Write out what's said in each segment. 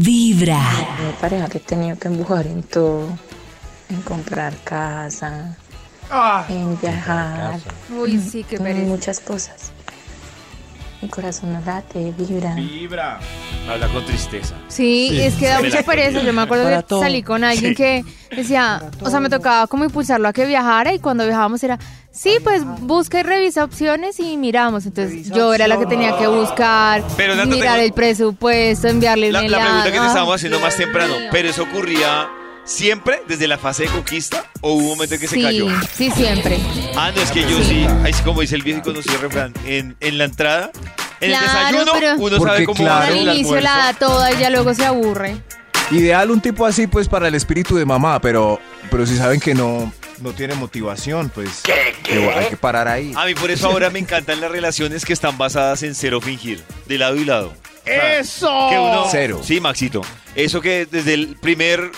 Vibra. Mi pareja que he tenido que empujar en todo, en comprar casa, en viajar, Uy, sí, qué en muchas cosas. Mi corazón no late, vibra. Vibra. Habla con tristeza. Sí, es que da mucha pereza. Yo me acuerdo Para que todo. salí con alguien que decía, o sea, me tocaba como impulsarlo a que viajara y cuando viajábamos era, sí, pues busca y revisa opciones y miramos. Entonces yo era la que tenía que buscar, Pero, Nata, mirar tengo- el presupuesto, enviarle La, un la pregunta que te estábamos haciendo más temprano. ¿pero eso ocurría siempre desde la fase de conquista o hubo un momento en que se Sí, cayó? sí, siempre. Ah, no, es que yo sí, ahí sí como dice el viejo y conocido refrán, en, en la entrada, en Claro, el desayuno, pero- uno Porque sabe cómo claro, va Al el inicio la da toda y ya luego se aburre. Ideal un tipo así, pues, para el espíritu de mamá, pero, pero si saben que no, no tiene motivación, pues que hay que parar ahí. A mí por eso ahora me encantan las relaciones que están basadas en cero fingir, de lado y lado. ¡Eso! Que uno, Cero. Sí, Maxito. Eso que desde el primer,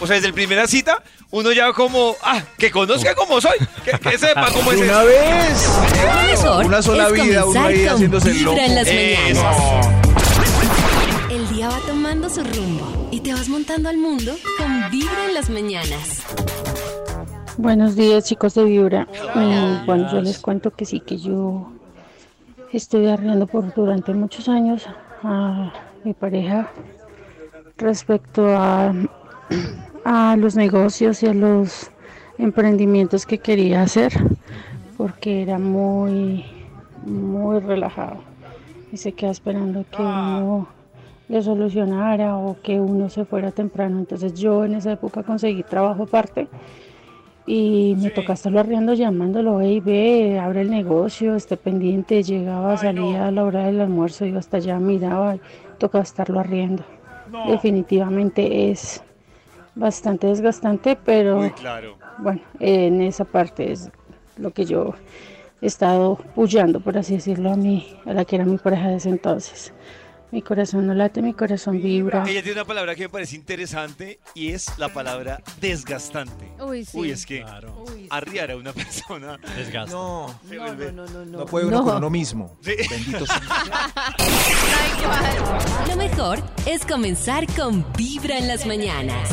o sea, desde el primera cita, uno ya como, ah, que conozca cómo soy, que, que sepa cómo es Una eso. vez. Mejor Una sola es vida, uno ahí haciéndose el Vibra loco. en las Eso. mañanas. El día va tomando su rumbo y te vas montando al mundo con Vibra en las mañanas. Buenos días chicos de Vibra. Eh, bueno, yo les cuento que sí, que yo estoy arriando por durante muchos años a mi pareja respecto a, a los negocios y a los emprendimientos que quería hacer, porque era muy, muy relajado. Y se queda esperando que uno le solucionara o que uno se fuera temprano. Entonces yo en esa época conseguí trabajo aparte y me toca estarlo arriando, llamándolo, hey, ve, abre el negocio, esté pendiente, llegaba, salía a la hora del almuerzo, iba hasta allá, miraba, y toca estarlo arriendo. Definitivamente es bastante desgastante, pero Muy claro. bueno, en esa parte es lo que yo he estado puyando, por así decirlo, a mí, a la que era mi pareja de ese entonces. Mi corazón no late, mi corazón vibra. Ella tiene una palabra que me parece interesante y es la palabra desgastante. Uy, sí. Uy, es que Uy, sí. arriar a una persona No, se vuelve... no puede uno No. con uno mismo. Sí. Bendito sea. Lo mejor es comenzar con Vibra en las mañanas.